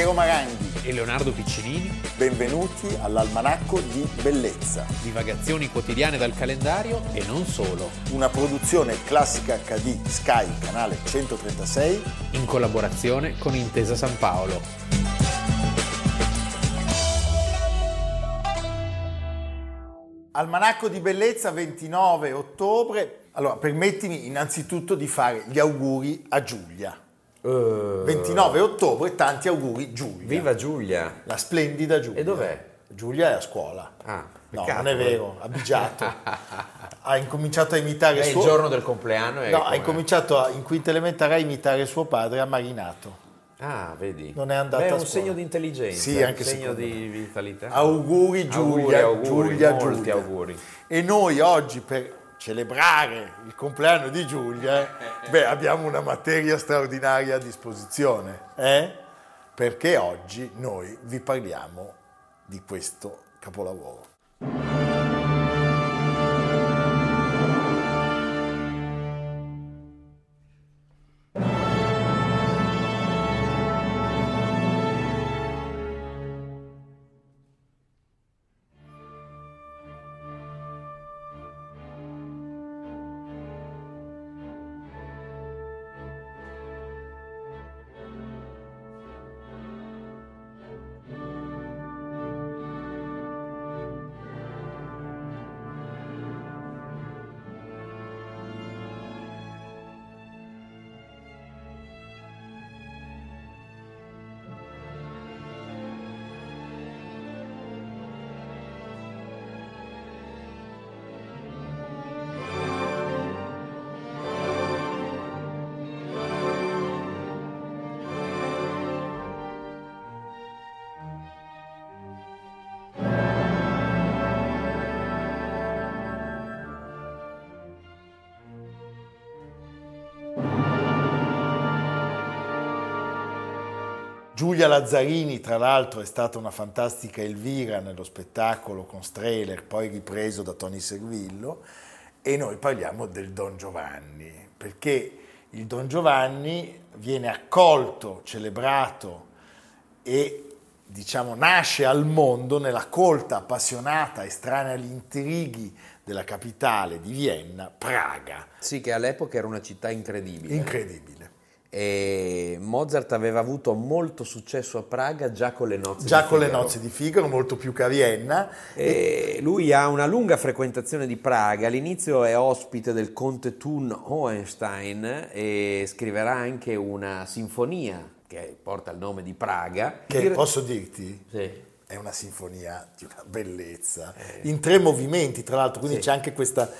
Piero Maranghi e Leonardo Piccinini. Benvenuti all'Almanacco di Bellezza. Divagazioni quotidiane dal calendario e non solo. Una produzione classica HD Sky, canale 136. In collaborazione con Intesa San Paolo. Almanacco di Bellezza 29 ottobre. Allora, permettimi innanzitutto di fare gli auguri a Giulia. Uh, 29 ottobre, tanti auguri Giulia. Viva Giulia! La splendida Giulia. E dov'è? Giulia è a scuola. Ah, no, non è vero, ha bigiato. ha incominciato a imitare Beh, suo... il giorno del compleanno è No, ha come- incominciato a- in quinta elementare a imitare suo padre a Marinato. Ah, vedi. Non è andata Beh, è un segno di intelligenza, Sì, anche un segno di vitalità. Auguri Giulia, Auguri, auguri, Giulia, molti Giulia. auguri. E noi oggi per celebrare il compleanno di Giulia, beh, abbiamo una materia straordinaria a disposizione, eh? Perché oggi noi vi parliamo di questo capolavoro. Giulia Lazzarini, tra l'altro, è stata una fantastica Elvira nello spettacolo con Strehler, poi ripreso da Tony Servillo, e noi parliamo del Don Giovanni, perché il Don Giovanni viene accolto, celebrato e diciamo nasce al mondo nella colta, appassionata, estranea agli intrighi della capitale di Vienna, Praga. Sì, che all'epoca era una città incredibile. Incredibile. E Mozart aveva avuto molto successo a Praga già con le nozze Già di con le Figaro. nozze di Figaro, molto più che a Vienna. E lui ha una lunga frequentazione di Praga, all'inizio è ospite del conte Thun Hohenstein e scriverà anche una sinfonia che porta il nome di Praga. Che Dire- posso dirti? Sì. È una sinfonia di una bellezza, in tre movimenti tra l'altro, quindi Sì. c'è anche questa, que-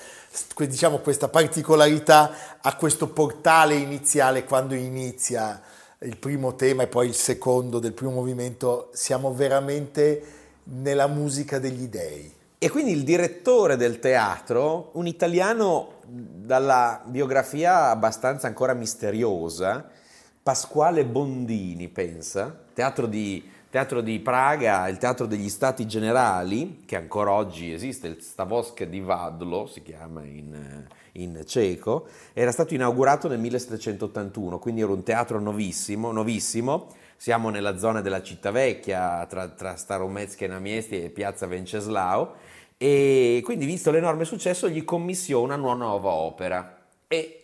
diciamo, questa particolarità a questo portale iniziale quando inizia il primo tema e poi il secondo del primo movimento, siamo veramente nella musica degli dei. E quindi il direttore del teatro, un italiano dalla biografia abbastanza ancora misteriosa, Pasquale Bondini, pensa, teatro di, teatro di Praga, il teatro degli Stati Generali, che ancora oggi esiste, il Stavosche di Vadlo si chiama in, eh, in ceco, era stato inaugurato nel 1781, quindi era un teatro novissimo, novissimo. Siamo nella zona della città vecchia, tra, tra Staromezke Namiesti e Piazza Venceslao, e quindi visto l'enorme successo gli commissiona una nuova opera e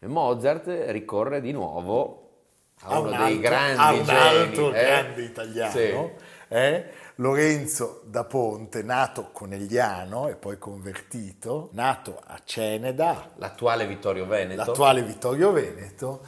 Mozart ricorre di nuovo a, uno un dei altro- grandi a un geni, altro eh? grande italiano, Sì. eh? Lorenzo da Ponte, nato conegliano e poi convertito, nato a Ceneda, l'attuale Vittorio Veneto, l'attuale Vittorio Veneto,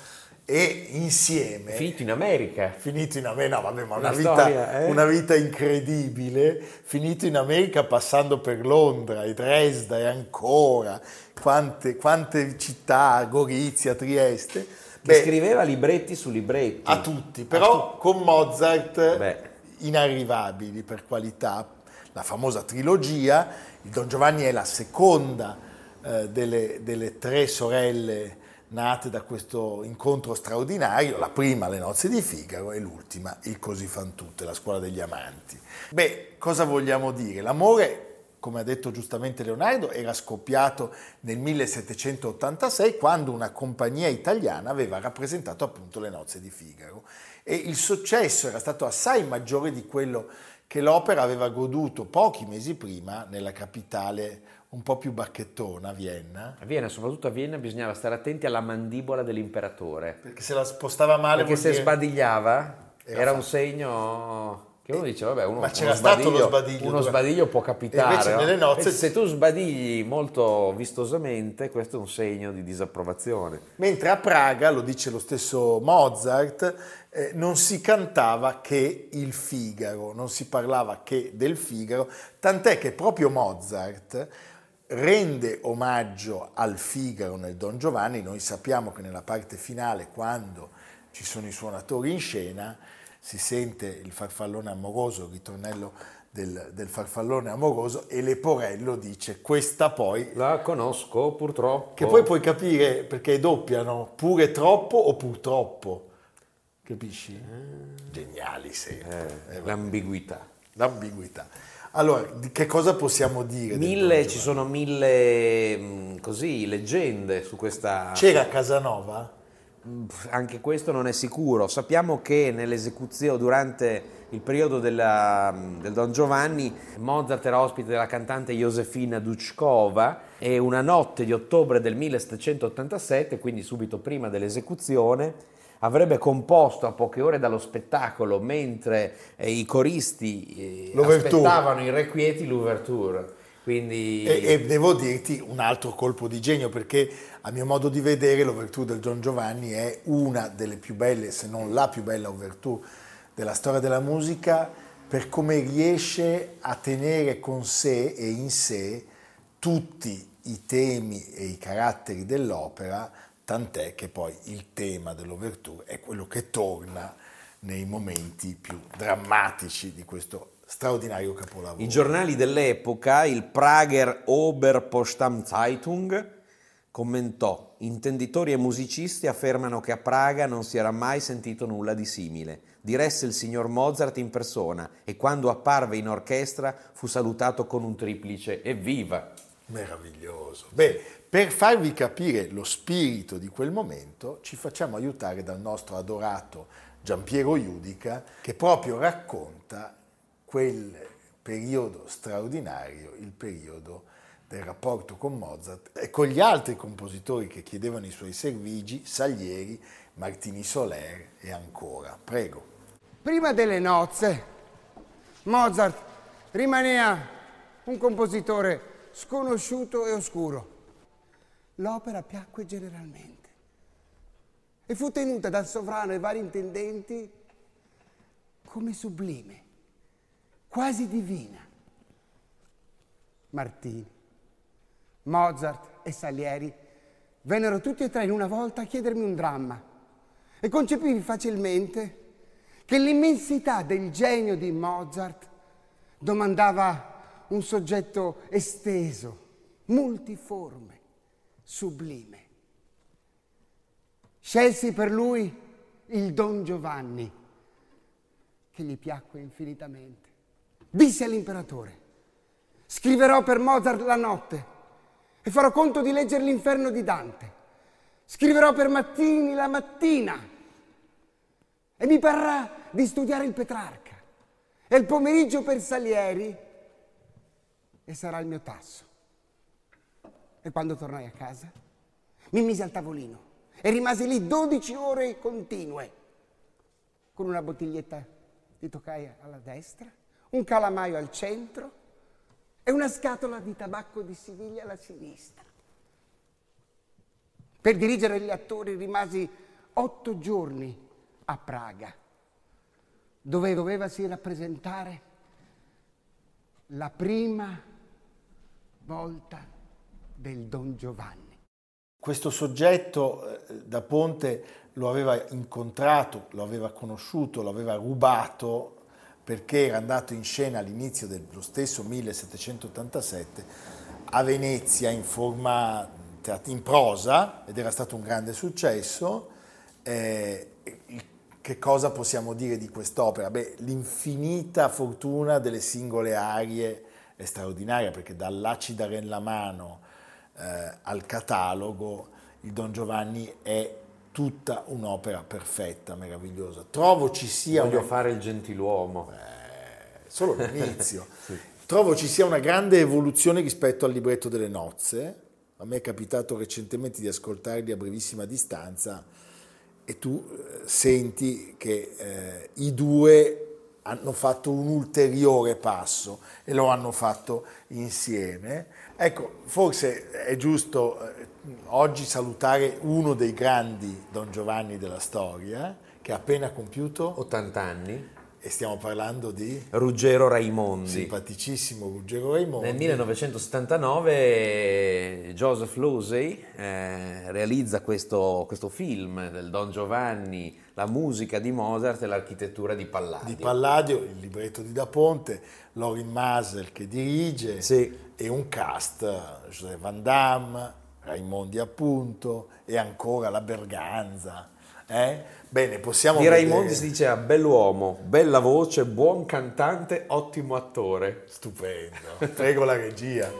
e insieme finito in America. finito in America, no vabbè, ma una, Una vita, storia, eh? una vita incredibile, finito in America passando per Londra e Dresda e ancora, quante, quante città, Gorizia, Trieste, Che scriveva libretti su libretti. a tutti, però con Mozart Beh. inarrivabili per qualità, la famosa trilogia, il Don Giovanni è la seconda eh, delle, delle tre sorelle nate da questo incontro straordinario, la prima Le nozze di Figaro e l'ultima Il così fan tutte, la scuola degli amanti. Beh, cosa vogliamo dire? L'amore come ha detto giustamente Leonardo, era scoppiato nel 1786 quando una compagnia italiana aveva rappresentato appunto le nozze di Figaro e il successo era stato assai maggiore di quello che l'opera aveva goduto pochi mesi prima nella capitale un po' più bacchettona, Vienna. A Vienna, soprattutto a Vienna, bisognava stare attenti alla mandibola dell'imperatore. Perché se la spostava male... Perché se dire... sbadigliava era, era un segno che uno dice, vabbè, uno, Ma c'era uno stato lo sbadiglio. Uno sbadiglio può capitare. invece no? nelle nozze- Se tu sbadigli molto vistosamente, questo è un segno di disapprovazione. Mentre a Praga, lo dice lo stesso Mozart, eh, non si cantava che il Figaro, non si parlava che del Figaro, tant'è che proprio Mozart rende omaggio al Figaro nel Don Giovanni, noi sappiamo che nella parte finale, quando ci sono i suonatori in scena, si sente il farfallone amoroso, il ritornello del, del farfallone amoroso e Leporello dice questa poi La conosco purtroppo. che poi puoi capire perché doppiano pure troppo o purtroppo. Capisci? Geniali sempre. Eh, l'ambiguità. L'ambiguità. Allora, di che cosa possiamo dire? Mille, ci sono mille mh, così, leggende su questa... C'era Casanova? Anche questo non è sicuro. Sappiamo che nell'esecuzione, durante il periodo della- del Don Giovanni, Mozart era ospite della cantante Josefina Duchkova e una notte di ottobre del 1787, quindi subito prima dell'esecuzione, avrebbe composto a poche ore dallo spettacolo, mentre eh, i coristi eh, aspettavano i requieti, l'ouverture. Quindi E, e devo dirti un altro colpo di genio perché a mio modo di vedere l'ouverture del Don Giovanni è una delle più belle, se non la più bella ouverture della storia della musica per come riesce a tenere con sé e in sé tutti i temi e i caratteri dell'opera, tant'è che poi il tema dell'ouverture è quello che torna nei momenti più drammatici di questo straordinario capolavoro. I giornali dell'epoca, il Prager Oberpostamtzeitung, commentò: Intenditori e musicisti affermano che a Praga non si era mai sentito nulla di simile. Diresse il signor Mozart in persona e quando apparve in orchestra fu salutato con un triplice evviva. Meraviglioso. Beh, per farvi capire lo spirito di quel momento, ci facciamo aiutare dal nostro adorato Giampiero Iudica, che proprio racconta quel periodo straordinario, il periodo del rapporto con Mozart e con gli altri compositori che chiedevano i suoi servigi, Salieri, Martini Soler e ancora. Prego. Prima delle nozze, Mozart rimaneva un compositore sconosciuto e oscuro. L'opera piacque generalmente e fu tenuta dal sovrano e vari intendenti come sublime, quasi divina. Martini, Mozart e Salieri vennero tutti e tre in una volta a chiedermi un dramma e concepivi facilmente che l'immensità del genio di Mozart domandava un soggetto esteso, multiforme, sublime. Scelsi per lui il Don Giovanni, che gli piacque infinitamente. Dissi all'imperatore, scriverò per Mozart la notte e farò conto di leggere l'inferno di Dante. Scriverò per Mattini la mattina e mi parrà di studiare il Petrarca. E il pomeriggio per Salieri e sarà il mio tasso. E quando tornai a casa mi misi al tavolino e rimasi lì 12 ore continue con una bottiglietta di tocaia alla destra, un calamaio al centro e una scatola di tabacco di Siviglia alla sinistra. Per dirigere gli attori rimasi otto giorni a Praga, dove dovevasi rappresentare la prima volta del Don Giovanni. Questo soggetto eh, da Ponte lo aveva incontrato, lo aveva conosciuto, lo aveva rubato perché era andato in scena all'inizio dello stesso 1787 a Venezia in forma in prosa ed era stato un grande successo. Eh, che cosa possiamo dire di quest'opera? Beh, l'infinita fortuna delle singole arie è straordinaria perché dall'Acidare nella mano eh, al catalogo il Don Giovanni è tutta un'opera perfetta, meravigliosa. Trovo ci sia... Voglio una- fare il gentiluomo. solo l'inizio. Trovo ci sia una grande evoluzione rispetto al libretto delle nozze. A me è capitato recentemente di ascoltarli a brevissima distanza e tu eh, senti che eh, i due hanno fatto un ulteriore passo e lo hanno fatto insieme. Ecco, forse è giusto eh, oggi salutare uno dei grandi Don Giovanni della storia, che ha appena compiuto, 80 anni. E stiamo parlando di Ruggero Raimondi. simpaticissimo Ruggero Raimondi. Nel 1979 Joseph Losey eh, realizza questo, questo film del Don Giovanni, la musica di Mozart e l'architettura di Palladio. di Palladio, il libretto di Da Ponte, Lorin Masel che dirige Sì. e un cast, José Van Damme, Raimondi appunto e ancora la Berganza. eh? Bene, possiamo Di Raimondi vedere- si diceva bell'uomo, bella voce, buon cantante, ottimo attore. Stupendo, prego la regia.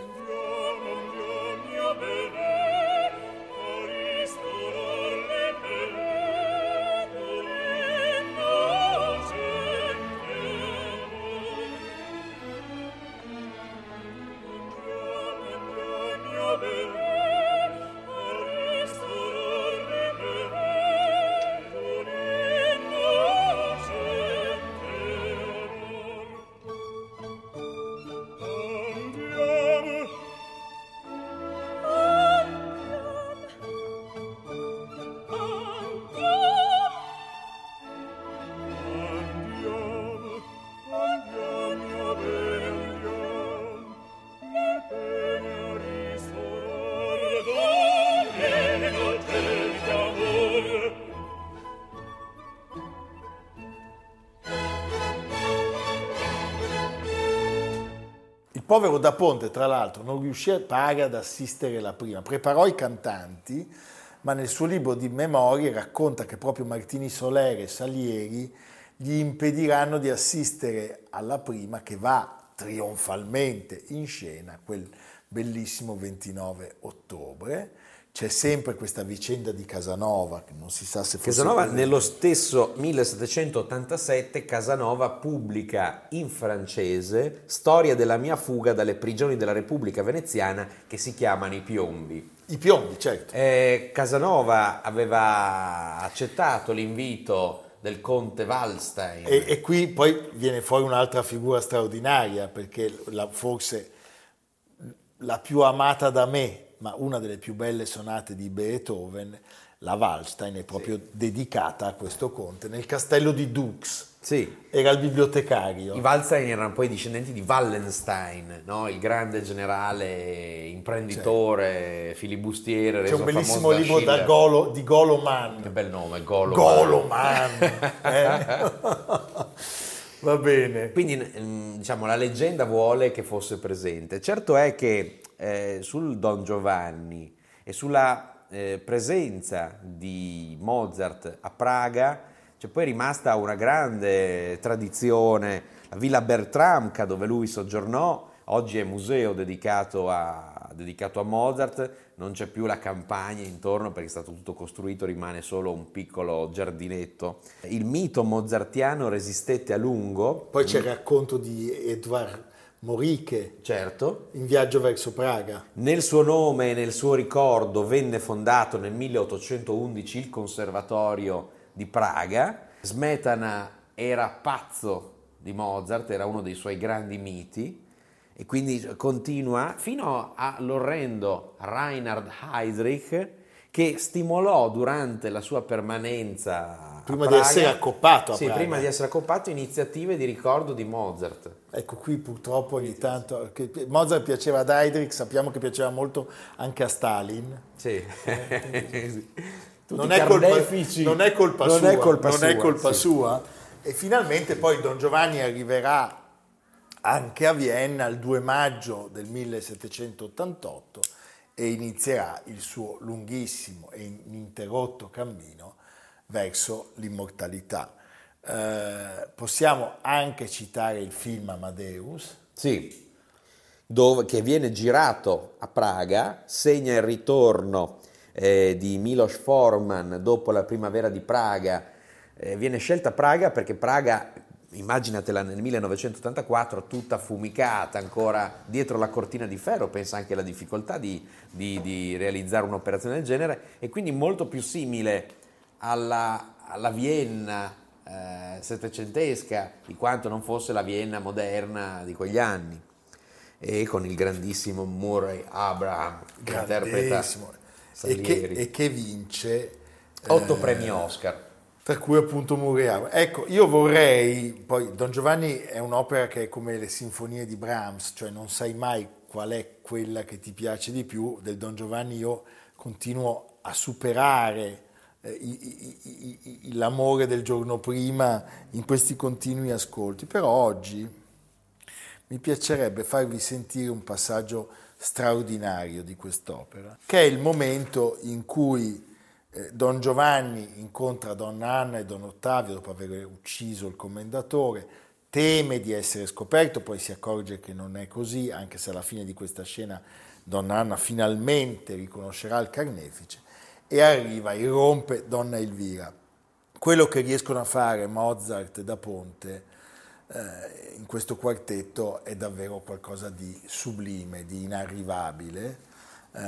Povero Da Ponte, tra l'altro, non riuscì a pare ad assistere la prima, preparò i cantanti, ma nel suo libro di memorie racconta che proprio Martini Solere e Salieri gli impediranno di assistere alla prima che va trionfalmente in scena quel bellissimo 29 ottobre. C'è sempre questa vicenda di Casanova, che non si sa se fosse... Casanova presente. nello stesso 1787 Casanova pubblica in francese Storia della mia fuga dalle prigioni della Repubblica Veneziana che si chiamano I Piombi. I piombi, certo. Eh, Casanova aveva accettato l'invito del conte Wallstein. E, e qui poi viene fuori un'altra figura straordinaria, perché la- forse la più amata da me, ma una delle più belle sonate di Beethoven, la Wallstein, è proprio dedicata a questo conte, nel castello di Dux. Sì, Era il bibliotecario. i Wallstein erano poi discendenti di Wallenstein, no? il grande generale, imprenditore, filibustiere. C'è un bellissimo da libro da. Golo, di Golo Mann. Che bel nome, Golo. Golo Mann. eh? Va bene. Quindi diciamo la leggenda vuole che fosse presente. Certo è che eh, sul Don Giovanni e sulla eh, presenza di Mozart a Praga c'è poi rimasta una grande tradizione, la Villa Bertramka dove lui soggiornò, oggi è museo dedicato a, dedicato a Mozart, non c'è più la campagna intorno perché è stato tutto costruito, rimane solo un piccolo giardinetto. Il mito mozartiano resistette a lungo, Poi c'è il racconto di Edouard Moriche certo, in viaggio verso Praga. Nel suo nome e nel suo ricordo venne fondato nel 1811 il Conservatorio di Praga. Smetana era pazzo di Mozart, era uno dei suoi grandi miti e quindi continua fino all'orrendo Reinhard Heydrich che stimolò durante la sua permanenza Prima di Praga- essere accoppato a sì, Praga. prima di essere accoppato iniziative di ricordo di Mozart. Ecco, qui purtroppo ogni tanto... che Mozart piaceva ad Heydrich, sappiamo che piaceva molto anche a Stalin. Sì. Tutti Non è, colpa, non è colpa Non sua. è colpa non sua, è colpa sì. sua. E finalmente poi Don Giovanni arriverà anche a Vienna il 2 maggio del 1788 e inizierà il suo lunghissimo e ininterrotto cammino verso l'immortalità. Eh, possiamo anche citare il film Amadeus, Sì, dove, che viene girato a Praga, segna il ritorno eh, di Milos Forman dopo la primavera di Praga. Eh, viene scelta Praga perché Praga, immaginatela nel 1984, tutta fumicata, ancora dietro la cortina di ferro, pensa anche alla difficoltà di, di, di realizzare un'operazione del genere, e quindi molto più simile alla, alla Vienna eh, settecentesca di quanto non fosse la Vienna moderna di quegli anni. E con il grandissimo Murray Abraham che interpreta e che, e che, vince otto eh, premi Oscar. per cui appunto Murray Abraham. Ecco io vorrei poi Don Giovanni è un'opera che è come le sinfonie di Brahms cioè non sai mai qual è quella che ti piace di più. Del Don Giovanni io continuo a superare eh, l'amore del giorno prima in questi continui ascolti, però oggi mi piacerebbe farvi sentire un passaggio straordinario di quest'opera, che è il momento in cui eh, Don Giovanni incontra Donna Anna e Don Ottavio dopo aver ucciso il commendatore, teme di essere scoperto, poi si accorge che non è così, anche se alla fine di questa scena Donna Anna finalmente riconoscerà il carnefice e arriva, irrompe Donna Elvira. Quello che riescono a fare Mozart da Ponte eh, in questo quartetto è davvero qualcosa di sublime, di inarrivabile. Eh,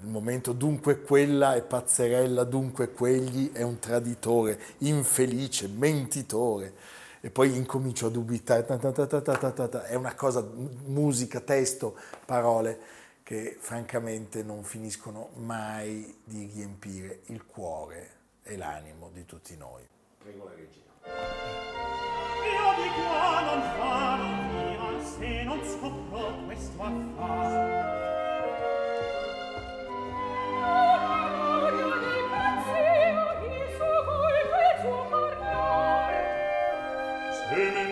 il momento dunque quella è pazzerella, dunque quegli è un traditore, infelice, mentitore. E poi incomincio a dubitare, è una cosa, musica, testo, parole che francamente non finiscono mai di riempire il cuore e l'animo di tutti noi. Prego la regia. Io di qua non farò via se non scopro questo affare. Se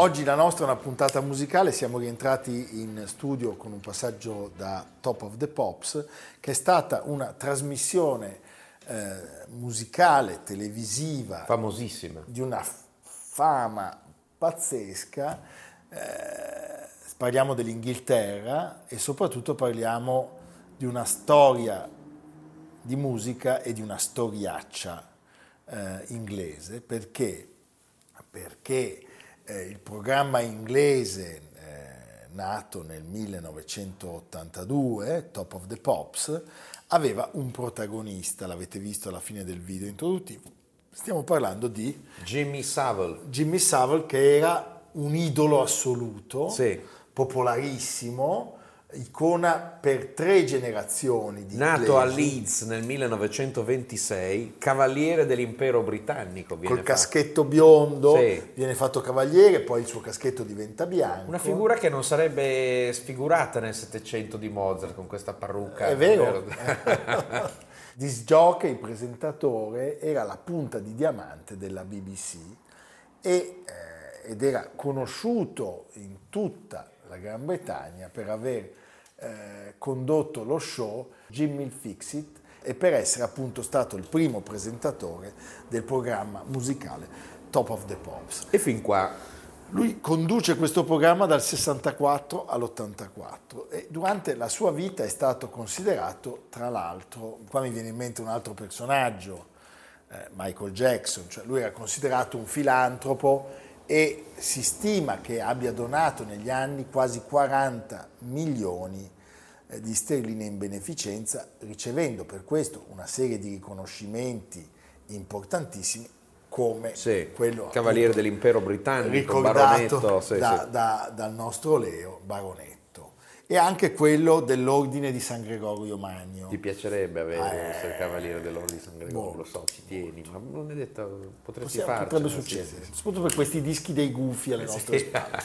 Oggi la nostra è una puntata musicale, siamo rientrati in studio con un passaggio da Top of the Pops, che è stata una trasmissione eh, musicale, televisiva, famosissima, di una fama pazzesca. Eh, parliamo dell'Inghilterra e soprattutto parliamo di una storia di musica e di una storiaccia eh, inglese. Perché? Perché eh, il programma inglese eh, nato nel 1982, Top of the Pops, aveva un protagonista, l'avete visto alla fine del video introduttivo. Stiamo parlando di Jimmy Savile. Jimmy Savile che era un idolo assoluto, sì. popolarissimo, icona per tre generazioni di Nato inglesi. a Leeds nel 1926, cavaliere dell'impero britannico. Col fatto. caschetto biondo, sì. viene fatto cavaliere, poi il suo caschetto diventa bianco. Una figura che non sarebbe sfigurata nel Settecento di Mozart con questa parrucca. È vero. Disc jockey, presentatore, era la punta di diamante della BBC e, eh, ed era conosciuto in tutta la Gran Bretagna per aver eh, condotto lo show Jimmy Fixit e per essere appunto stato il primo presentatore del programma musicale Top of the Pops. E fin qua lui conduce questo programma dal 64 all'84 e durante la sua vita è stato considerato, tra l'altro, qua mi viene in mente un altro personaggio, eh, Michael Jackson, cioè lui era considerato un filantropo e si stima che abbia donato negli anni quasi 40 milioni eh, di sterline in beneficenza, ricevendo per questo una serie di riconoscimenti importantissimi come Sì, quello Cavaliere appunto, dell'Impero Britannico, ricordato baronetto, sì, da- sì. da- dal nostro Leo, baronetto. E anche quello dell'Ordine di San Gregorio Magno. Ti piacerebbe avere Eh, essere cavaliere dell'Ordine di San Gregorio, molto, lo so, ci tieni, ma non è detto, potresti farcela. potrebbe sì, succedere, sì, sì. soprattutto per questi dischi dei gufi alle nostre spalle.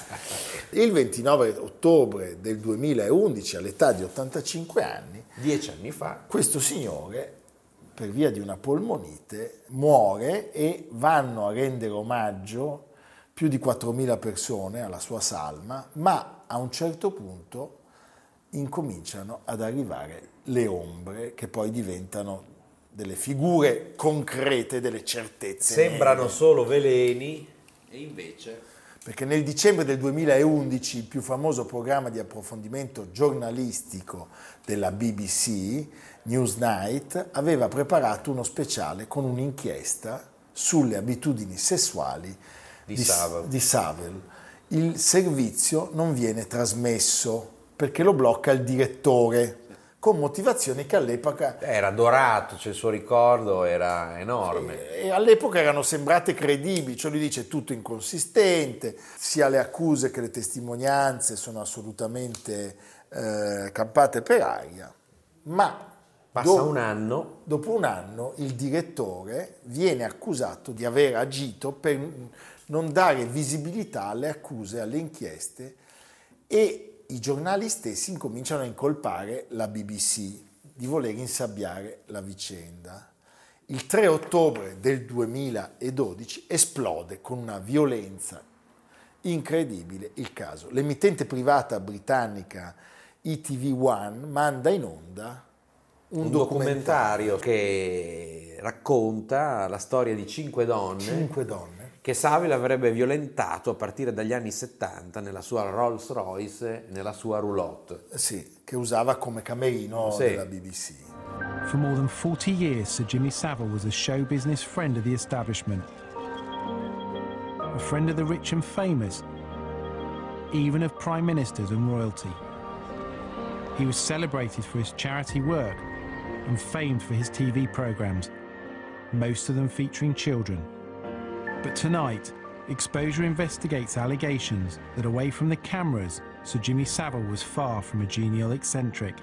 Il 29 ottobre del 2011, all'età di 85 anni, Dieci anni fa, questo signore, per via di una polmonite, muore e vanno a rendere omaggio più di 4.000 persone alla sua salma, ma a un certo punto incominciano ad arrivare le ombre che poi diventano delle figure concrete, delle certezze. sembrano nere. solo veleni e invece... Perché nel dicembre del 2011 il più famoso programma di approfondimento giornalistico della BBC, Newsnight, aveva preparato uno speciale con un'inchiesta sulle abitudini sessuali Di Savile. di Savile. Il servizio non viene trasmesso perché lo blocca il direttore, con motivazioni che all'epoca Era dorato, cioè il suo ricordo era enorme. e all'epoca erano sembrate credibili, cioè lui dice tutto inconsistente, sia le accuse che le testimonianze sono assolutamente eh, campate per aria, ma Passa do- un anno, dopo un anno il direttore viene accusato di aver agito per non dare visibilità alle accuse, alle inchieste e i giornali stessi incominciano a incolpare la BBC di voler insabbiare la vicenda. Il 3 ottobre del 2012 esplode con una violenza incredibile il caso. L'emittente privata britannica ETV1 manda in onda un, un documentario che racconta la storia di cinque donne Cinque donne. Che Savile avrebbe violentato a partire dagli anni 70 nella sua Rolls Royce, nella sua roulotte. Sì, che usava come camerino Sì. della BBC. For more than 40 years, Sir Jimmy Savile was a show business friend of the establishment, a friend of the rich and famous, even of prime ministers and royalty. He was celebrated for his charity work and famed for his TV programs, most of them featuring children. But tonight, Exposure investigates allegations that away from the cameras, Sir Jimmy Savile was far from a genial eccentric.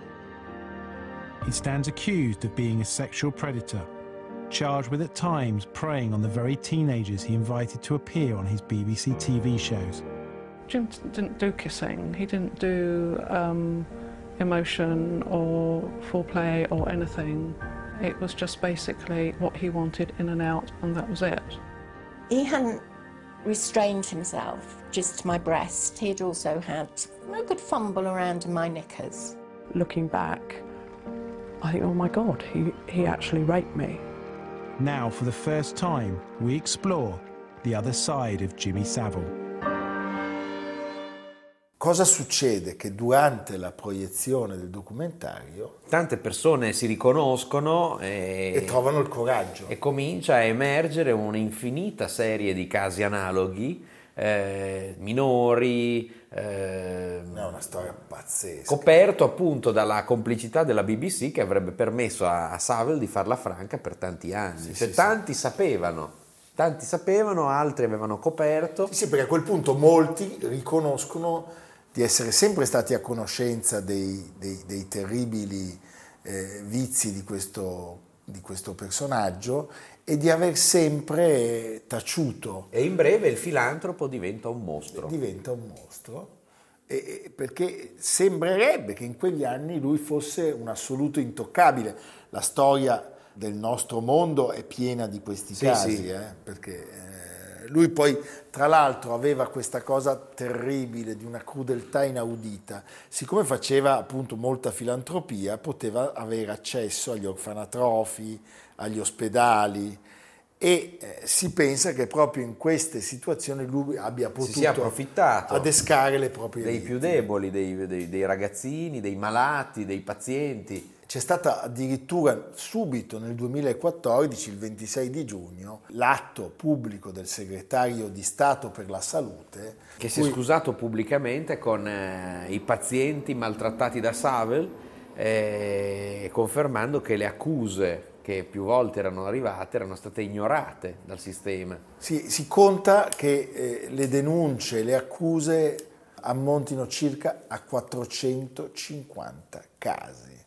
He stands accused of being a sexual predator, charged with at times preying on the very teenagers he invited to appear on his BBC TV shows. Jim didn't do kissing. He didn't do um, emotion or foreplay or anything. It was just basically what he wanted in and out, and that was it. He hadn't restrained himself just to my breast. He'd also had a good fumble around in my knickers. Looking back, I think, oh my God, he, he actually raped me. Now, for the first time, we explore the other side of Jimmy Savile. Cosa succede? Che durante la proiezione del documentario Tante persone si riconoscono e, e trovano il coraggio. e comincia a emergere un'infinita serie di casi analoghi, eh, minori, eh, È una storia pazzesca. coperto appunto dalla complicità della BBC che avrebbe permesso a, a Savile di farla franca per tanti anni. Cioè, sì, tanti sapevano, tanti sapevano, altri avevano coperto. Sì, sì, perché a quel punto molti riconoscono di essere sempre stati a conoscenza dei, dei- dei terribili eh, vizi di questo, di questo personaggio e di aver sempre taciuto. E in breve il filantropo diventa un mostro. Diventa un mostro. e- e- perché sembrerebbe che in quegli anni lui fosse un assoluto intoccabile. La storia del nostro mondo è piena di questi Sì, casi, sì. eh, perché eh, lui poi, tra l'altro, aveva questa cosa terribile di una crudeltà inaudita. Siccome faceva appunto molta filantropia, poteva avere accesso agli orfanatrofi, agli ospedali e eh, si pensa che proprio in queste situazioni lui abbia potuto approfittato adescare le proprie dei vittime. più deboli, dei, dei- dei ragazzini, dei malati, dei pazienti. C'è stata addirittura subito nel 2014, il 26 di giugno, l'atto pubblico del segretario di Stato per la Salute che si è scusato pubblicamente con eh, i pazienti maltrattati da Savile, eh, confermando che le accuse che più volte erano arrivate erano state ignorate dal sistema. Si, si conta che eh, le denunce, le accuse ammontino circa a 450 casi.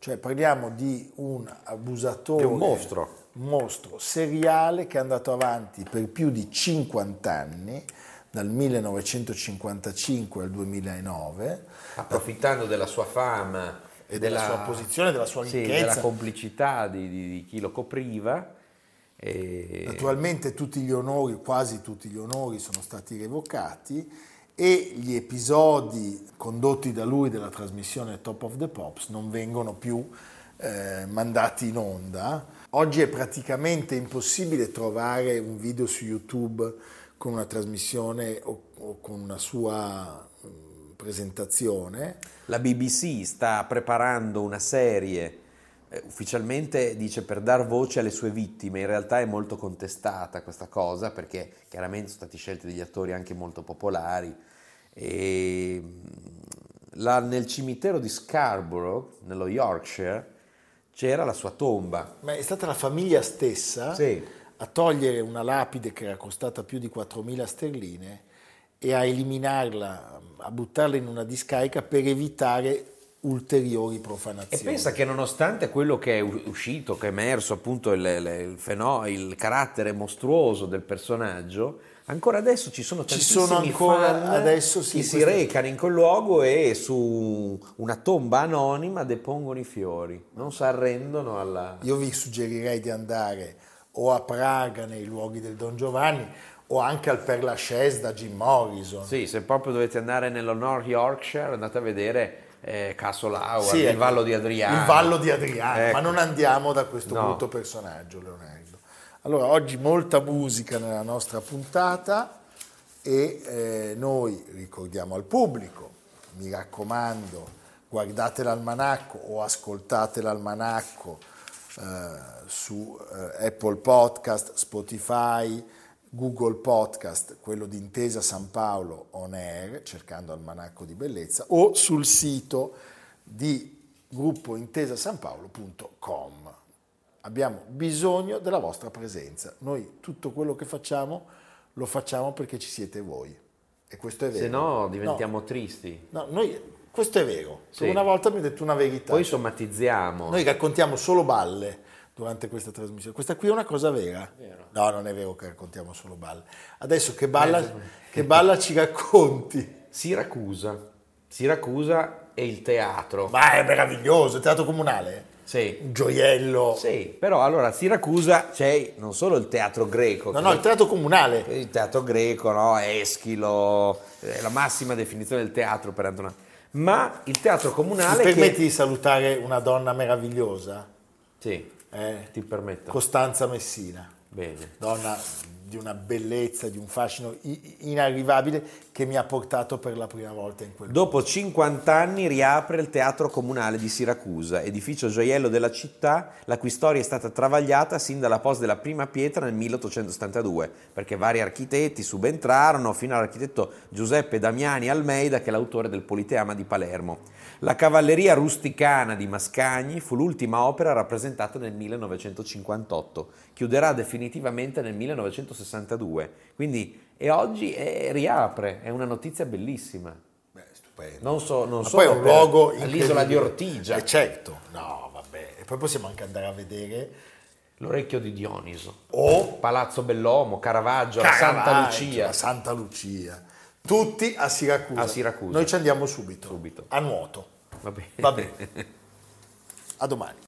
Cioè parliamo di un abusatore, Di un mostro. mostro seriale che è andato avanti per più di 50 anni, dal 1955 al 2009, Approfittando della sua fama E della sua posizione, della sua sì, ricchezza. della complicità di, di- di chi lo copriva. E... Naturalmente tutti gli onori, quasi tutti gli onori sono stati revocati e gli episodi condotti da lui della trasmissione Top of the Pops non vengono più eh, mandati in onda. Oggi è praticamente impossibile trovare un video su YouTube con una trasmissione o, o con una sua mm, presentazione. La BBC sta preparando una serie, ufficialmente dice per dar voce alle sue vittime, in realtà è molto contestata questa cosa perché chiaramente sono stati scelti degli attori anche molto popolari. E, mm, là nel cimitero di Scarborough, nello Yorkshire, c'era la sua tomba. Ma è stata la famiglia stessa Sì. a togliere una lapide che era costata più di 4.000 sterline e a eliminarla, a buttarla in una discarica per evitare ulteriori E profanazioni. pensa che nonostante quello che è uscito, che è emerso appunto il, il, il feno- il carattere mostruoso del personaggio, ancora adesso ci sono Ci tantissimi sono ancora fan adesso, sì, che si recano in quel luogo e su una tomba anonima depongono i fiori, non si arrendono alla... Io vi suggerirei di andare o a Praga nei luoghi del Don Giovanni o anche al Père Lachaise da Jim Morrison. Sì, se proprio dovete andare nello North Yorkshire andate a vedere eh, Howard, Sì, il ecco, Vallo di Adriano. Il Vallo di Adriano, Ecco. ma non andiamo da questo No. brutto personaggio, Leonardo. Allora, oggi molta musica nella nostra puntata e eh, noi ricordiamo al pubblico, mi raccomando, guardate l'almanacco o ascoltate l'almanacco eh, su eh, Apple Podcast, Spotify, Google Podcast, quello di Intesa San Paolo On Air, cercando Almanacco di Bellezza, o sul sito di gruppointesasanpaolo.com. Abbiamo bisogno della vostra presenza. Noi tutto quello che facciamo lo facciamo perché ci siete voi. E questo è vero. Se no diventiamo tristi. No, noi, questo è vero. Sì. Una volta mi hai detto una verità. Poi somatizziamo. Noi raccontiamo solo balle durante questa trasmissione. Questa qui è una cosa vera. No, non è vero che raccontiamo solo balle. Adesso che balla, che balla ci racconti? Siracusa. Siracusa e il teatro. Ma è meraviglioso, il teatro comunale. Sì. Un gioiello. Sì, però allora a Siracusa c'è non solo il teatro greco, No, no, il teatro comunale. il teatro greco, no? Eschilo, è la massima definizione del teatro per Antonio, ma il teatro comunale permetti che... di salutare una donna meravigliosa? Sì, Eh, ti permetto. Costanza Messina. Bene. Donna di una bellezza, di un fascino inarrivabile che mi ha portato per la prima volta in quel Dopo 50 anni riapre il Teatro Comunale di Siracusa, edificio gioiello della città, la cui storia è stata travagliata sin dalla posa della prima pietra nel 1872, perché vari architetti subentrarono fino all'architetto Giuseppe Damiani Almeida, che è l'autore del Politeama di Palermo. La cavalleria rusticana di Mascagni fu l'ultima opera rappresentata nel 1958, chiuderà definitivamente nel 1962, quindi e oggi eh, riapre, è una notizia bellissima. Beh, stupendo. Non so, non so poi è un luogo all'isola di. Ortigia, Eh, certo, no, vabbè. E poi possiamo anche andare a vedere l'orecchio di Dioniso, o Palazzo Bellomo, Caravaggio, la Santa Caravaggio, Lucia. la Santa Lucia. Tutti a Siracusa. A Siracusa. Noi ci andiamo subito. Subito. A nuoto. Va bene. Va bene. A domani.